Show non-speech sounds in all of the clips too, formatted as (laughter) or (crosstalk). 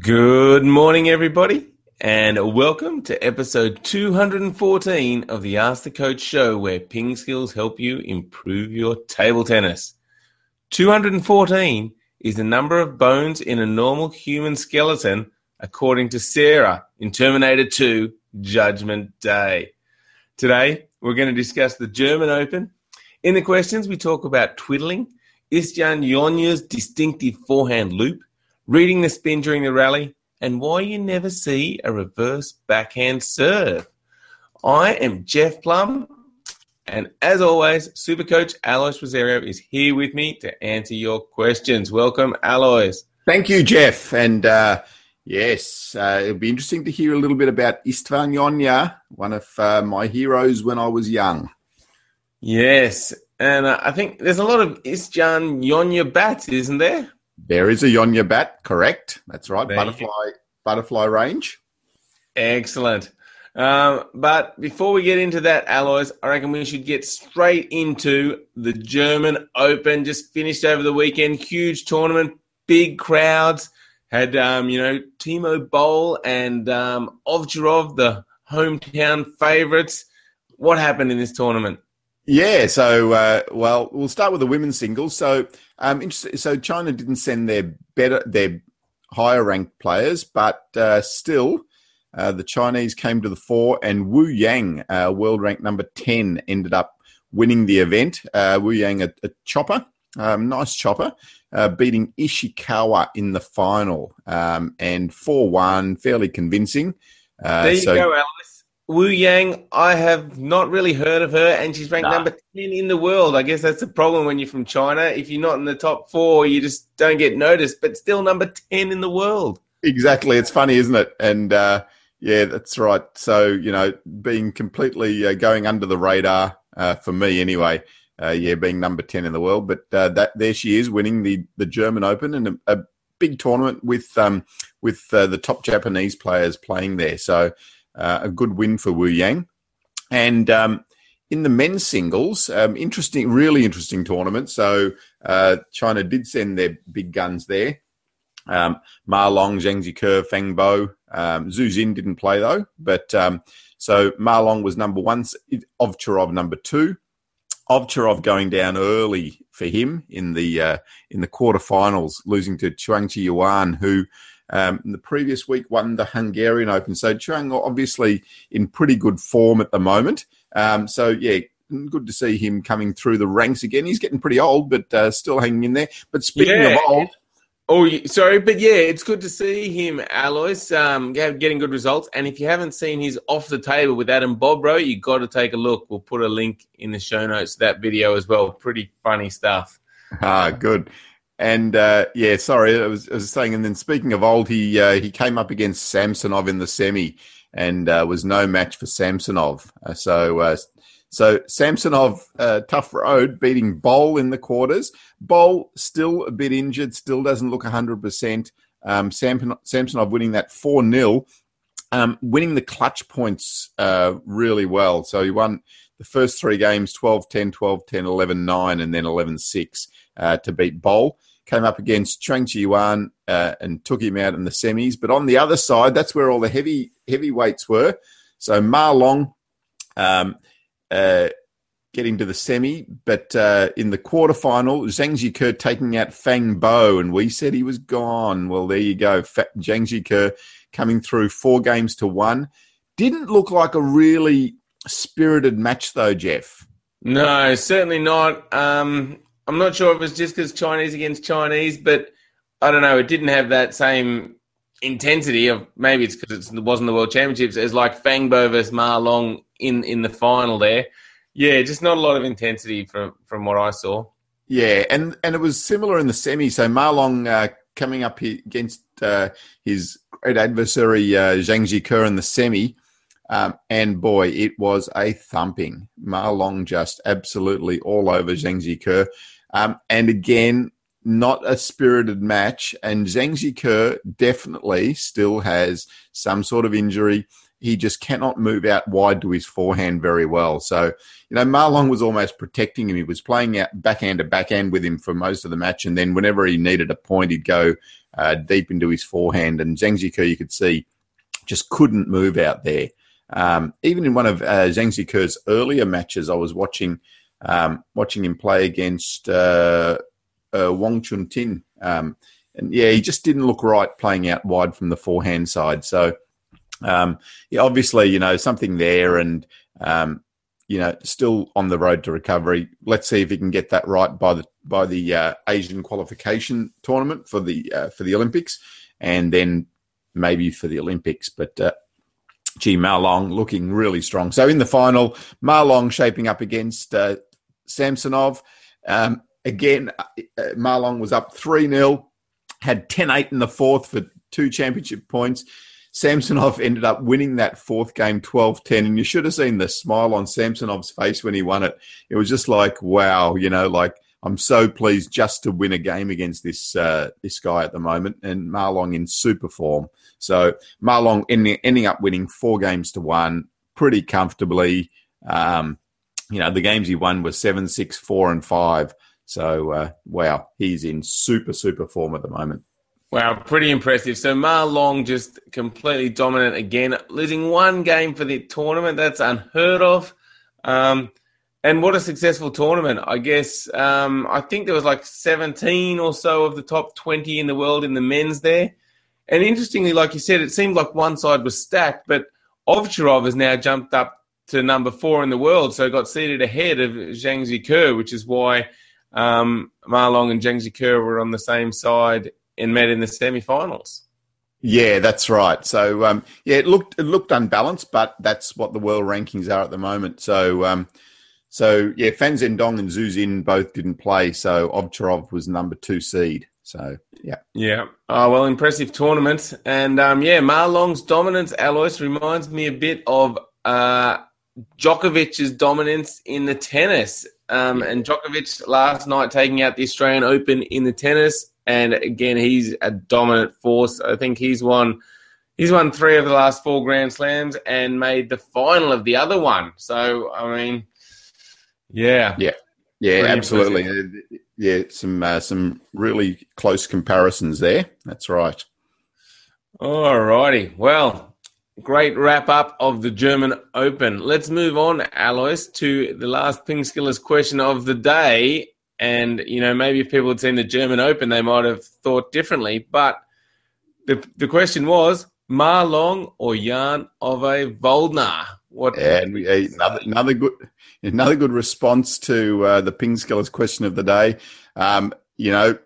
Good morning, everybody, and welcome to episode 214 of the Ask the Coach show, where ping skills help you improve your table tennis. 214 is the number of bones in a normal human skeleton, according to Sarah in Terminator 2 Judgment Day. Today, we're going to discuss the German Open. In the questions, we talk about twiddling, Istvan Jonyer's distinctive forehand loop, reading the spin during the rally, and why you never see a reverse backhand serve. I am Jeff Plumb, and as always, Super Coach Alois Rosario is here with me to answer your questions. Welcome, Alois. Thank you, Jeff. And uh, yes, uh, it'll be interesting to hear a little bit about Istvan Jonyer, one of uh, my heroes when I was young. Yes, and uh, I think there's a lot of Istvan Jonyer bats, isn't there? There is a Jonyer bat, correct? That's right. There butterfly butterfly range. Excellent. Um, but before we get into that, Alois, I reckon we should get straight into the German Open. Just finished over the weekend, huge tournament, big crowds. Had um, you know Timo Boll and um, Ovcharov, the hometown favourites. What happened in this tournament? Yeah, so uh, well, we'll start with the women's singles. So, um, so China didn't send their better, their higher ranked players, but uh, still, uh, the Chinese came to the fore, and Wu Yang, uh, world ranked number ten, ended up winning the event. Uh, Wu Yang, a, a chopper, um, nice chopper, uh, beating Ishikawa in the final, um, and four one, fairly convincing. there you so, go, Alice. Wu Yang, I have not really heard of her, and she's ranked nah. number 10 in the world. I guess that's the problem when you're from China. If you're not in the top four, you just don't get noticed, but still number 10 in the world. Exactly. It's funny, isn't it? And uh, yeah, that's right. So, you know, being completely uh, going under the radar uh, for me anyway. Uh, yeah, being number 10 in the world. But uh, that there she is winning the, the German Open and a, a big tournament with, um, with uh, the top Japanese players playing there. So, uh, a good win for Wu Yang. And um, in the men's singles, um, interesting, really interesting tournament. So uh, China did send their big guns there. Um, Ma Long, Zhang Jike, Feng Bo. Um, Xu Xin didn't play though, but um, so Ma Long was number one, Ovcharov number two. Ovcharov going down early for him in the uh, in the quarterfinals, losing to Chuang Chi Yuan, who um, the previous week won the Hungarian Open. So Chuang obviously in pretty good form at the moment. Um, so yeah, good to see him coming through the ranks again. He's getting pretty old, but uh, still hanging in there. But speaking yeah. of old. Oh, sorry, but yeah, it's good to see him, Alois, um, getting good results. And if you haven't seen his off the table with Adam Bobrow, you got to take a look. We'll put a link in the show notes to that video as well. Pretty funny stuff. Ah, good. And uh, yeah, sorry, I was, I was, saying. And then speaking of old, he uh, he came up against Samsonov in the semi, and uh, was no match for Samsonov. Uh, so uh, so Samsonov, uh, tough road, beating Boll in the quarters. Boll still a bit injured, still doesn't look hundred percent. Um, Samsonov winning that four 0 um, winning the clutch points really well. So he won the first three games 12 10, 12 10, 11 9, and then 11 6 to beat Boll came up against Chuang Chi Yuan uh, and took him out in the semis. But on the other side, that's where all the heavy heavyweights were. So Ma Long um, uh, getting to the semi, but uh, in the quarterfinal, Zhang Jike taking out Feng Bo, and we said he was gone. Well, there you go. Fa- Zhang Jike coming through four games to one. Didn't look like a really spirited match, though, Jeff. No, certainly not. Um, I'm not sure if it was just because Chinese against Chinese, but I don't know. It didn't have that same intensity of maybe it's because it wasn't the World Championships as like Feng Bo versus Ma Long in in the final there. Yeah, just not a lot of intensity from from what I saw. Yeah, and and it was similar in the semi. So Ma Long uh, coming up against uh, his great adversary uh, Zhang Jike in the semi. Um, and boy, it was a thumping. Ma Long just absolutely all over Zhang Jike. Um, and again, not a spirited match. And Zhang Jike definitely still has some sort of injury. he just cannot move out wide to his forehand very well. So, you know, Ma Long was almost protecting him. He was playing out backhand to backhand with him for most of the match. And then whenever he needed a point, he'd go uh, deep into his forehand. And Zhang Jike, you could see, just couldn't move out there. Um, even in one of uh, Zhang Jike's earlier matches, I was watching um, watching him play against uh, uh, Wong Chun Ting. Um, and yeah, he just didn't look right playing out wide from the forehand side. So, um, yeah, obviously, you know, something there and, um, you know, still on the road to recovery. Let's see if he can get that right by the by the uh, Asian qualification tournament for the uh, for the Olympics, and then maybe for the Olympics. But uh, gee, Ma Long looking really strong. So in the final, Ma Long shaping up against uh, Samsonov. Um, again, uh, Ma Long was up 3 0, had 10 8 in the fourth for two championship points. Samsonov (laughs) ended up winning that fourth game 12 10. And you should have seen the smile on Samsonov's face when he won it. It was just like, wow, you know, like I'm so pleased just to win a game against this uh, this guy at the moment. And Ma Long in super form. So Ma Long ending, ending up winning four games to one pretty comfortably. Um, you know, the games he won were seven, six, four, and five. So, uh, wow, he's in super, super form at the moment. Wow, pretty impressive. So Ma Long just completely dominant again, losing one game for the tournament. That's unheard of. Um, and what a successful tournament. I guess um, I think there was like 17 or so of the top 20 in the world in the men's there. And interestingly, like you said, it seemed like one side was stacked, but Ovcharov has now jumped up to number four in the world, so got seated ahead of Zhang Jike, which is why um, Ma Long and Zhang Jike were on the same side and met in the semi-finals. Yeah, that's right. So um, yeah, it looked it looked unbalanced, but that's what the world rankings are at the moment. So um, so yeah, Fan Zhendong and Xu Xin both didn't play, so Ovcharov was number two seed. So yeah, yeah. Oh well, impressive tournament, and um, yeah, Ma Long's dominance, Alois reminds me a bit of uh, Djokovic's dominance in the tennis. Um, and Djokovic last night taking out the Australian Open in the tennis, and again he's a dominant force. I think he's won. He's won three of the last four Grand Slams and made the final of the other one. So I mean, yeah, yeah, yeah, absolutely. Impressive. Yeah, some uh, some really close comparisons there. That's right. All righty. Well, great wrap up of the German Open. Let's move on, Alois, to the last Ping Skillers question of the day. And you know, maybe if people had seen the German Open, they might have thought differently. But the the question was Ma Long or Jan Ove Waldner. What? And we, another another good another good response to uh, the Ping Skillers question of the day. Um, you know,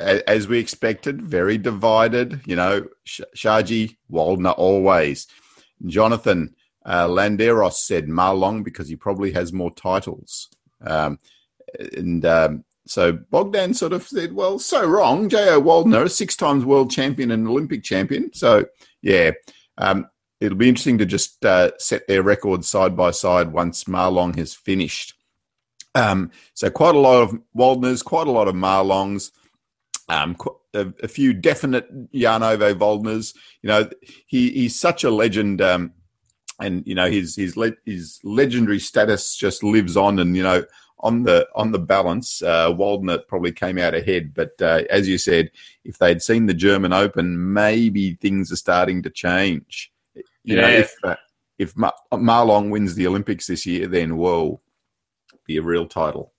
as we expected, very divided. You know, Shaji Waldner always. Jonathan uh, Landeros said Ma Long because he probably has more titles. Um, and um, so Bogdan sort of said, well, so wrong. J.O. Waldner, six times world champion and Olympic champion. So, yeah, um, it'll be interesting to just uh, set their records side by side once Ma Long has finished. Um, so, quite a lot of Waldners, quite a lot of Ma Longs. Um, a, a, few definite Jan Voldners. You know, he, he's such a legend, um, and you know his his le- his legendary status just lives on. And you know, on the on the balance, uh, Waldner probably came out ahead. But uh, as you said, if they'd seen the German Open, maybe things are starting to change. You yeah. know, if uh, if Ma- Marlong wins the Olympics this year, then whoa, be a real title.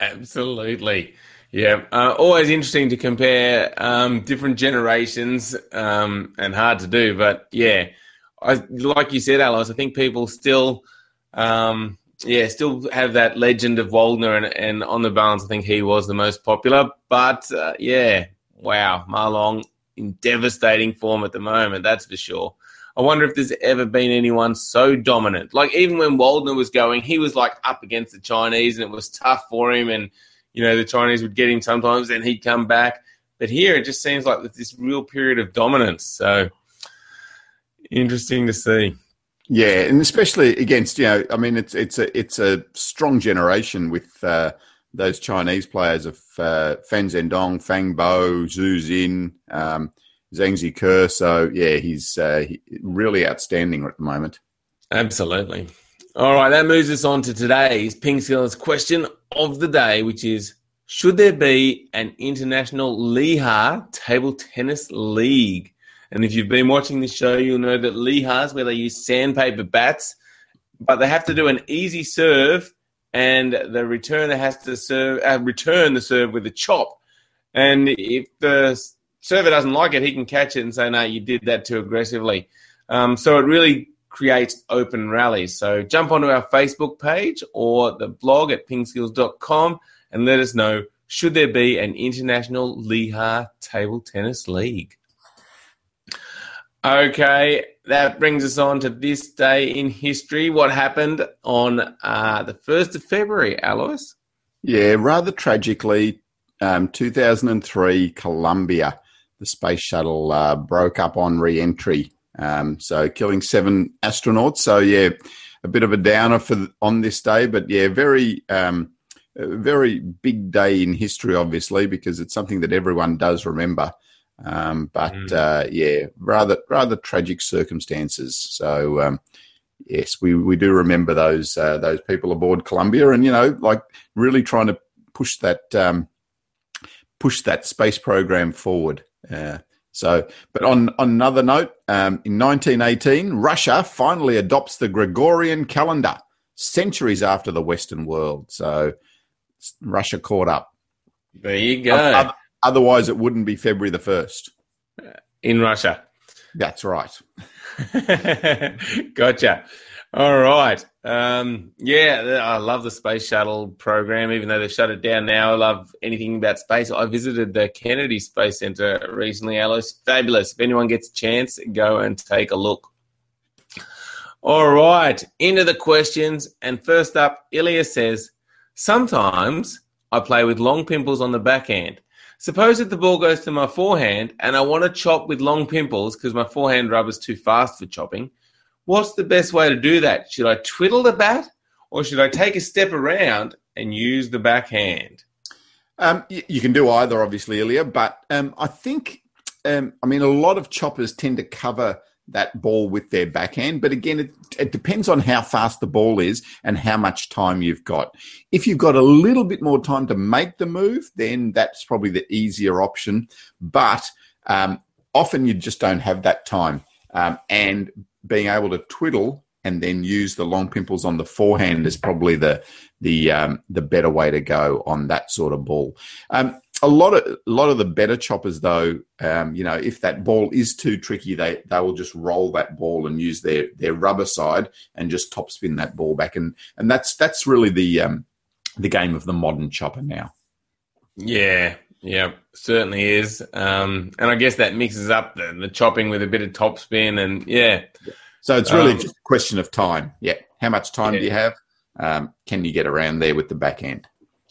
Absolutely. Yeah, uh, always interesting to compare um, different generations, um, and hard to do. But yeah, I like you said, Alice. I think people still, um, yeah, still have that legend of Waldner, and, and, on the balance, I think he was the most popular. But uh, yeah, wow, Ma Long in devastating form at the moment. That's for sure. I wonder if there's ever been anyone so dominant. Like even when Waldner was going, he was like up against the Chinese, and it was tough for him, and you know, the Chinese would get him sometimes and he'd come back. But here it just seems like this real period of dominance. So interesting to see. Yeah, and especially against you know, I mean, it's it's a it's a strong generation with uh, those Chinese players of uh, Fan Zhendong, Feng Bo, Xu Xin, um, Zhang Kerr. So yeah, he's uh, really outstanding at the moment. Absolutely. All right, that moves us on to today's Ping Skillers question of the day, which is should there be an international Liha table tennis league? And if you've been watching this show, you'll know that Lihas, where they use sandpaper bats, but they have to do an easy serve, and the returner has to serve uh, return the serve with a chop. And if the server doesn't like it, he can catch it and say, "No, you did that too aggressively." Um, so it really creates open rallies. So jump onto our Facebook page or the blog at pingskills.com and let us know should there be an international Liha table tennis league. Okay, that brings us on to this day in history. What happened on uh, the 1st of February, Alois? Yeah, rather tragically, um, 2003, Columbia, the space shuttle uh, broke up on re entry. Um, so, killing seven astronauts. So, yeah, a bit of a downer for on this day, but yeah, very. Um, very big day in history, obviously, because it's something that everyone does remember. Um, but mm. uh, yeah, rather rather tragic circumstances. So um, yes, we, we do remember those uh, those people aboard Columbia, and you know, like really trying to push that um, push that space program forward. Uh, so, but on, on another note, um, in 1918, Russia finally adopts the Gregorian calendar, centuries after the Western world. So, Russia caught up. There you go. Otherwise, it wouldn't be February the 1st. In Russia. That's right. (laughs) gotcha. All right. Um, yeah, I love the space shuttle program, even though they've shut it down now. I love anything about space. I visited the Kennedy Space Center recently, Alice. Fabulous. If anyone gets a chance, go and take a look. All right, into the questions. And first up, Ilya says, Sometimes I play with long pimples on the backhand. Suppose that the ball goes to my forehand and I want to chop with long pimples because my forehand rub is too fast for chopping. What's the best way to do that? Should I twiddle the bat or should I take a step around and use the backhand? Um, you, can do either, obviously, Ilya, but um, I think, um, I mean, a lot of choppers tend to cover that ball with their backhand. But again, it, it, depends on how fast the ball is and how much time you've got. If you've got a little bit more time to make the move, then that's probably the easier option. But um, often you just don't have that time. Um, and being able to twiddle and then use the long pimples on the forehand is probably the the um, the better way to go on that sort of ball. Um, a lot of a lot of the better choppers though um, you know if that ball is too tricky they they will just roll that ball and use their their rubber side and just top spin that ball back. And and that's that's really the um, the game of the modern chopper now. Yeah. Yeah certainly is. Um, and i guess that mixes up the, the chopping with a bit of top spin and yeah so it's really um, just a question of time yeah how much time yeah. do you have um, can you get around there with the backhand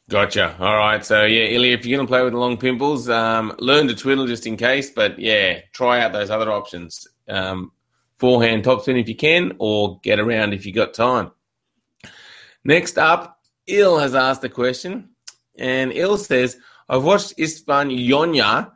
Gotcha. All right. So yeah, Ilya, if you're going to play with the long pimples, um, learn to twiddle just in case. But yeah, try out those other options. Um, forehand topspin if you can, or get around if you got time. Next up, Il has asked a question, and Il says, "I've watched Istvan Jonyer,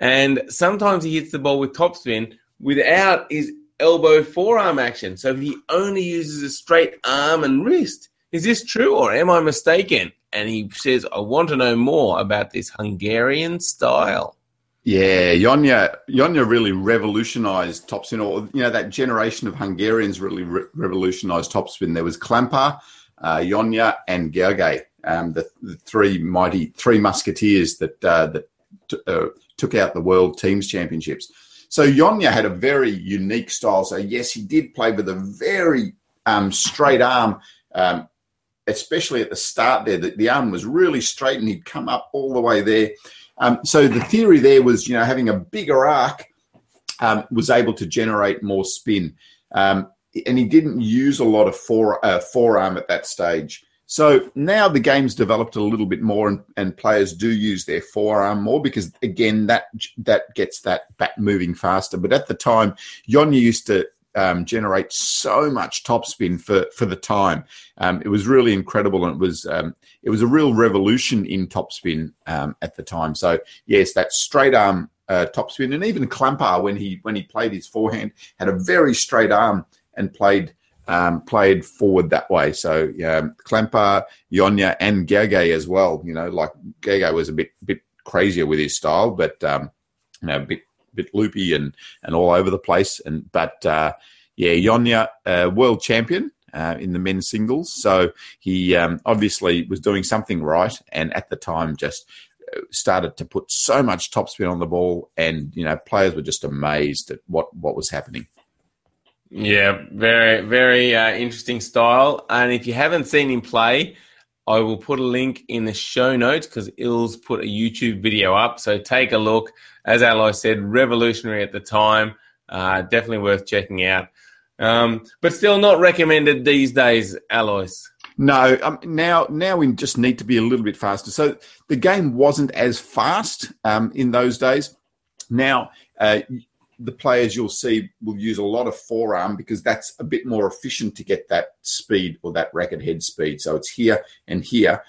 and sometimes he hits the ball with topspin without his elbow forearm action, so he only uses a straight arm and wrist." Is this true or am I mistaken? And he says, I want to know more about this Hungarian style. Yeah, Jonyer Jonyer really revolutionized topspin, or you know that generation of Hungarians really re- revolutionized topspin. There was Klampar, uh, and Gergely, um, the, the, three mighty three musketeers that uh, that t- uh, took out the world teams championships. So Jonyer had a very unique style. So yes, he did play with a very um, straight arm. Um, especially at the start there, the, the arm was really straight and he'd come up all the way there. Um, so the theory there was, you know, having a bigger arc um, was able to generate more spin. Um, and he didn't use a lot of fore, uh, forearm at that stage. So now the game's developed a little bit more, and, and, players do use their forearm more because again that that gets that bat moving faster. But at the time, Jonyer used to um, generate so much topspin for for the time. Um, it was really incredible, and it was um, it was a real revolution in topspin um, at the time. So yes, that straight arm uh, topspin, and even Klampar when he when he played his forehand had a very straight arm and played um, played forward that way. So yeah, Klampar, Jonyer, and Gage as well. You know, like Gage was a bit bit crazier with his style, but um, you know, a bit bit loopy and and all over the place. And but uh, yeah, Jonyer, uh, world champion. Uh, in the men's singles, so he um, obviously was doing something right, and at the time just uh, started to put so much topspin on the ball, and you know players were just amazed at what what was happening. Yeah, very, very uh, interesting style. And if you haven't seen him play, I will put a link in the show notes because Ills put a YouTube video up. So take a look. As Alois said, revolutionary at the time. Uh, definitely worth checking out. Um, but still not recommended these days, Alois. No, um, now now we just need to be a little bit faster. So the game wasn't as fast um, in those days. Now uh, the players you'll see will use a lot of forearm because that's a bit more efficient to get that speed or that racket head speed. So it's here and here.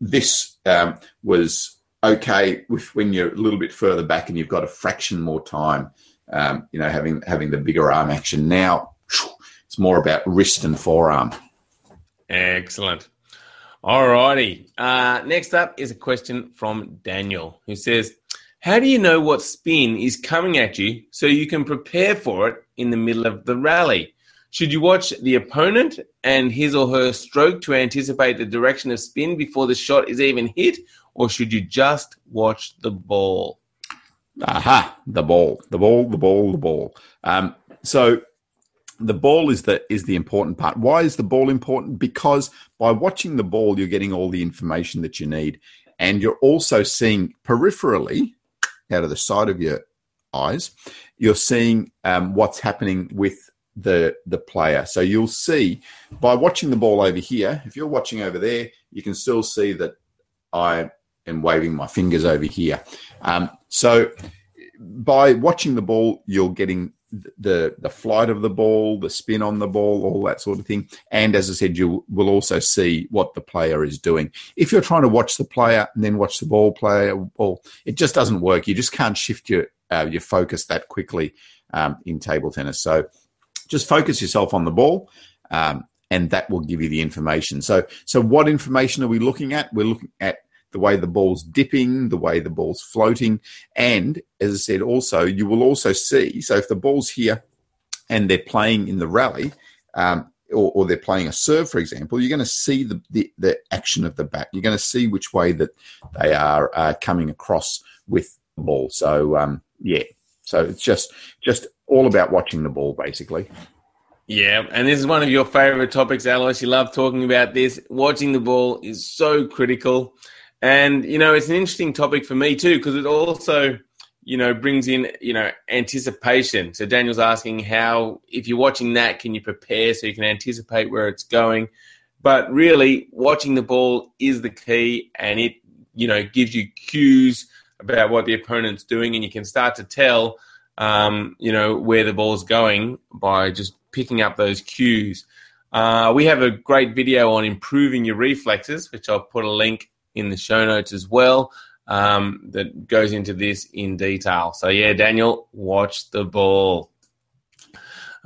This um, was okay with when you're a little bit further back and you've got a fraction more time. Um, you know, having having the bigger arm action now, it's more about wrist and forearm. Excellent. All righty. Uh, next up is a question from Daniel, who says, how do you know what spin is coming at you so you can prepare for it in the middle of the rally? Should you watch the opponent and his or her stroke to anticipate the direction of spin before the shot is even hit, or should you just watch the ball? Aha, the ball, the ball, the ball, the ball. Um, so the ball is the is the important part. Why is the ball important? Because by watching the ball, you're getting all the information that you need, and you're also seeing peripherally out of the side of your eyes, you're seeing um, what's happening with the the player. So you'll see by watching the ball over here. If you're watching over there, you can still see that I am waving my fingers over here. Um, so by watching the ball, you're getting the the flight of the ball, the spin on the ball, all that sort of thing. And as I said, you will also see what the player is doing. If you're trying to watch the player and then watch the ball player, well, it just doesn't work. You just can't shift your uh, your focus that quickly um, in table tennis. So just focus yourself on the ball. Um, and that will give you the information. So, so what information are we looking at? We're looking at the way the ball's dipping, the way the ball's floating. And as I said, also, you will also see, so if the ball's here and they're playing in the rally, um, or, or, they're playing a serve, for example, you're going to see the, the, the, action of the bat. You're going to see which way that they are uh, coming across with the ball. So, um, yeah, so it's just just all about watching the ball, basically. Yeah, and this is one of your favorite topics, Alois. You love talking about this. Watching the ball is so critical. And, you know, it's an interesting topic for me too, because it also, you know, brings in, you know, anticipation. So Daniel's asking how, if you're watching that, can you prepare so you can anticipate where it's going? But really, watching the ball is the key and it, you know, gives you cues about what the opponent's doing and you can start to tell, um, you know, where the ball's going by just picking up those cues. Uh, we have a great video on improving your reflexes, which I'll put a link in the show notes as well um, that goes into this in detail. So, yeah, Daniel, watch the ball.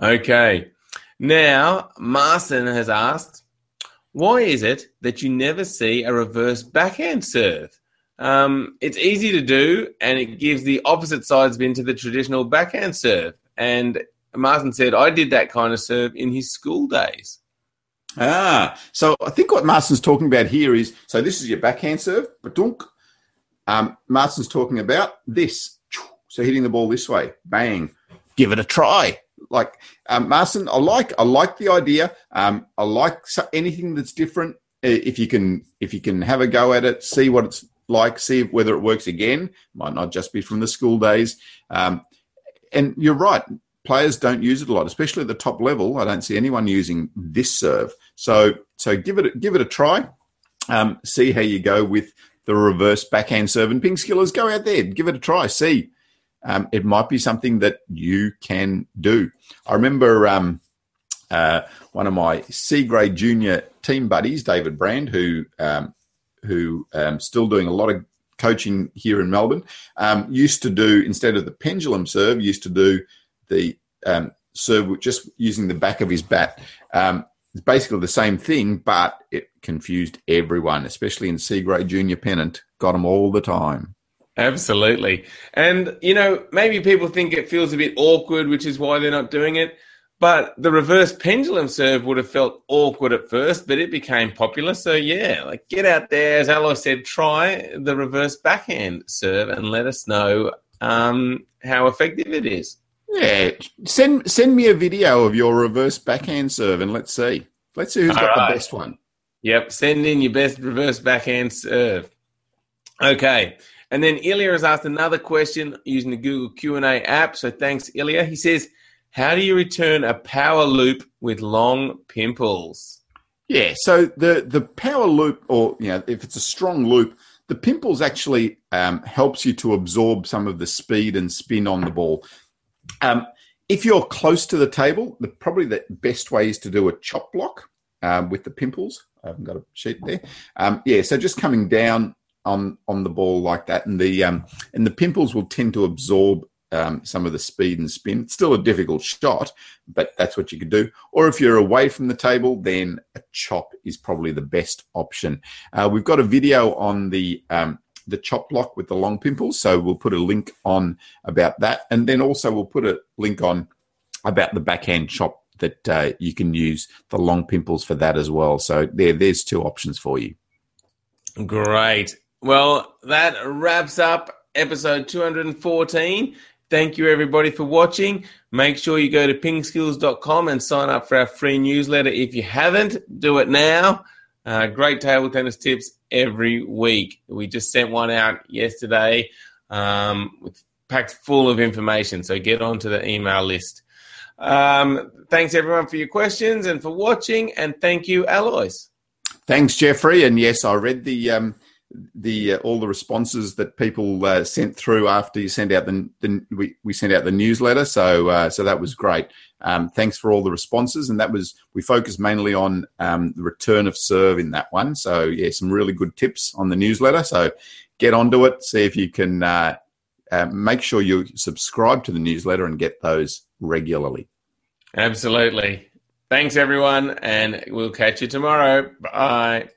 Okay. Now, Marson has asked, why is it that you never see a reverse backhand serve? Um, it's easy to do, and it gives the opposite side spin to the traditional backhand serve. And Martin said, I did that kind of serve in his school days. Ah, so I think what Marston's talking about here is so this is your backhand serve, but um, Marston's talking about this. So hitting the ball this way, bang, give it a try. Like um, Marston, I like I like the idea. Um, I like anything that's different. If you can if you can have a go at it, see what it's like, see whether it works again. Might not just be from the school days. Um, and you're right players don't use it a lot, especially at the top level. I don't see anyone using this serve. So so give it give it a try. Um, see how you go with the reverse backhand serve and ping skillers. Go out there, give it a try. See, um, it might be something that you can do. I remember um, uh, one of my C grade junior team buddies, David Brand, who um, who um, still doing a lot of coaching here in Melbourne, um, used to do instead of the pendulum serve, used to do the serve just using the back of his bat. Um, it's basically the same thing, but it confused everyone, especially in C grade junior pennant. Got them all the time. Absolutely. And, you know, maybe people think it feels a bit awkward, which is why they're not doing it. But the reverse pendulum serve would have felt awkward at first, but it became popular. So, yeah, like get out there. As Alois said, try the reverse backhand serve and let us know um, how effective it is. Yeah, send send me a video of your reverse backhand serve and let's see. Let's see who's All got right. the best one. Yep, send in your best reverse backhand serve. Okay, and then Ilya has asked another question using the Google Q and A app. So thanks, Ilya. He says, "How do you return a power loop with long pimples?" Yeah, so the the power loop, or you know, if it's a strong loop, the pimples actually um, helps you to absorb some of the speed and spin on the ball. Um, if you're close to the table, the, probably the best way is to do a chop block um, with the pimples. I haven't got a sheet there. Um, yeah, so just coming down on on the ball like that, and the um, and the pimples will tend to absorb um, some of the speed and spin. It's still a difficult shot, but that's what you could do. Or if you're away from the table, then a chop is probably the best option. Uh, we've got a video on the um, the chop block with the long pimples. So we'll put a link on about that. And then also we'll put a link on about the backhand chop that uh, you can use the long pimples for that as well. So there, there's two options for you. Great. Well, that wraps up episode 214. Thank you, everybody, for watching. Make sure you go to pingskills.com and sign up for our free newsletter. If you haven't, do it now. Uh, great table tennis tips every week. We just sent one out yesterday um, with packed full of information. So get onto the email list. Um, thanks everyone for your questions and for watching, and thank you, Alois. Thanks, Jeffrey. And yes, I read the um, the uh, all the responses that people uh, sent through after you sent out the, the we, we sent out the newsletter. So uh, so that was great. Um, thanks for all the responses, and that was we focused mainly on um, the return of serve in that one. So yeah, some really good tips on the newsletter. So get onto it. See if you can uh, uh, make sure you subscribe to the newsletter and get those regularly. Absolutely. Thanks everyone, and we'll catch you tomorrow. Bye.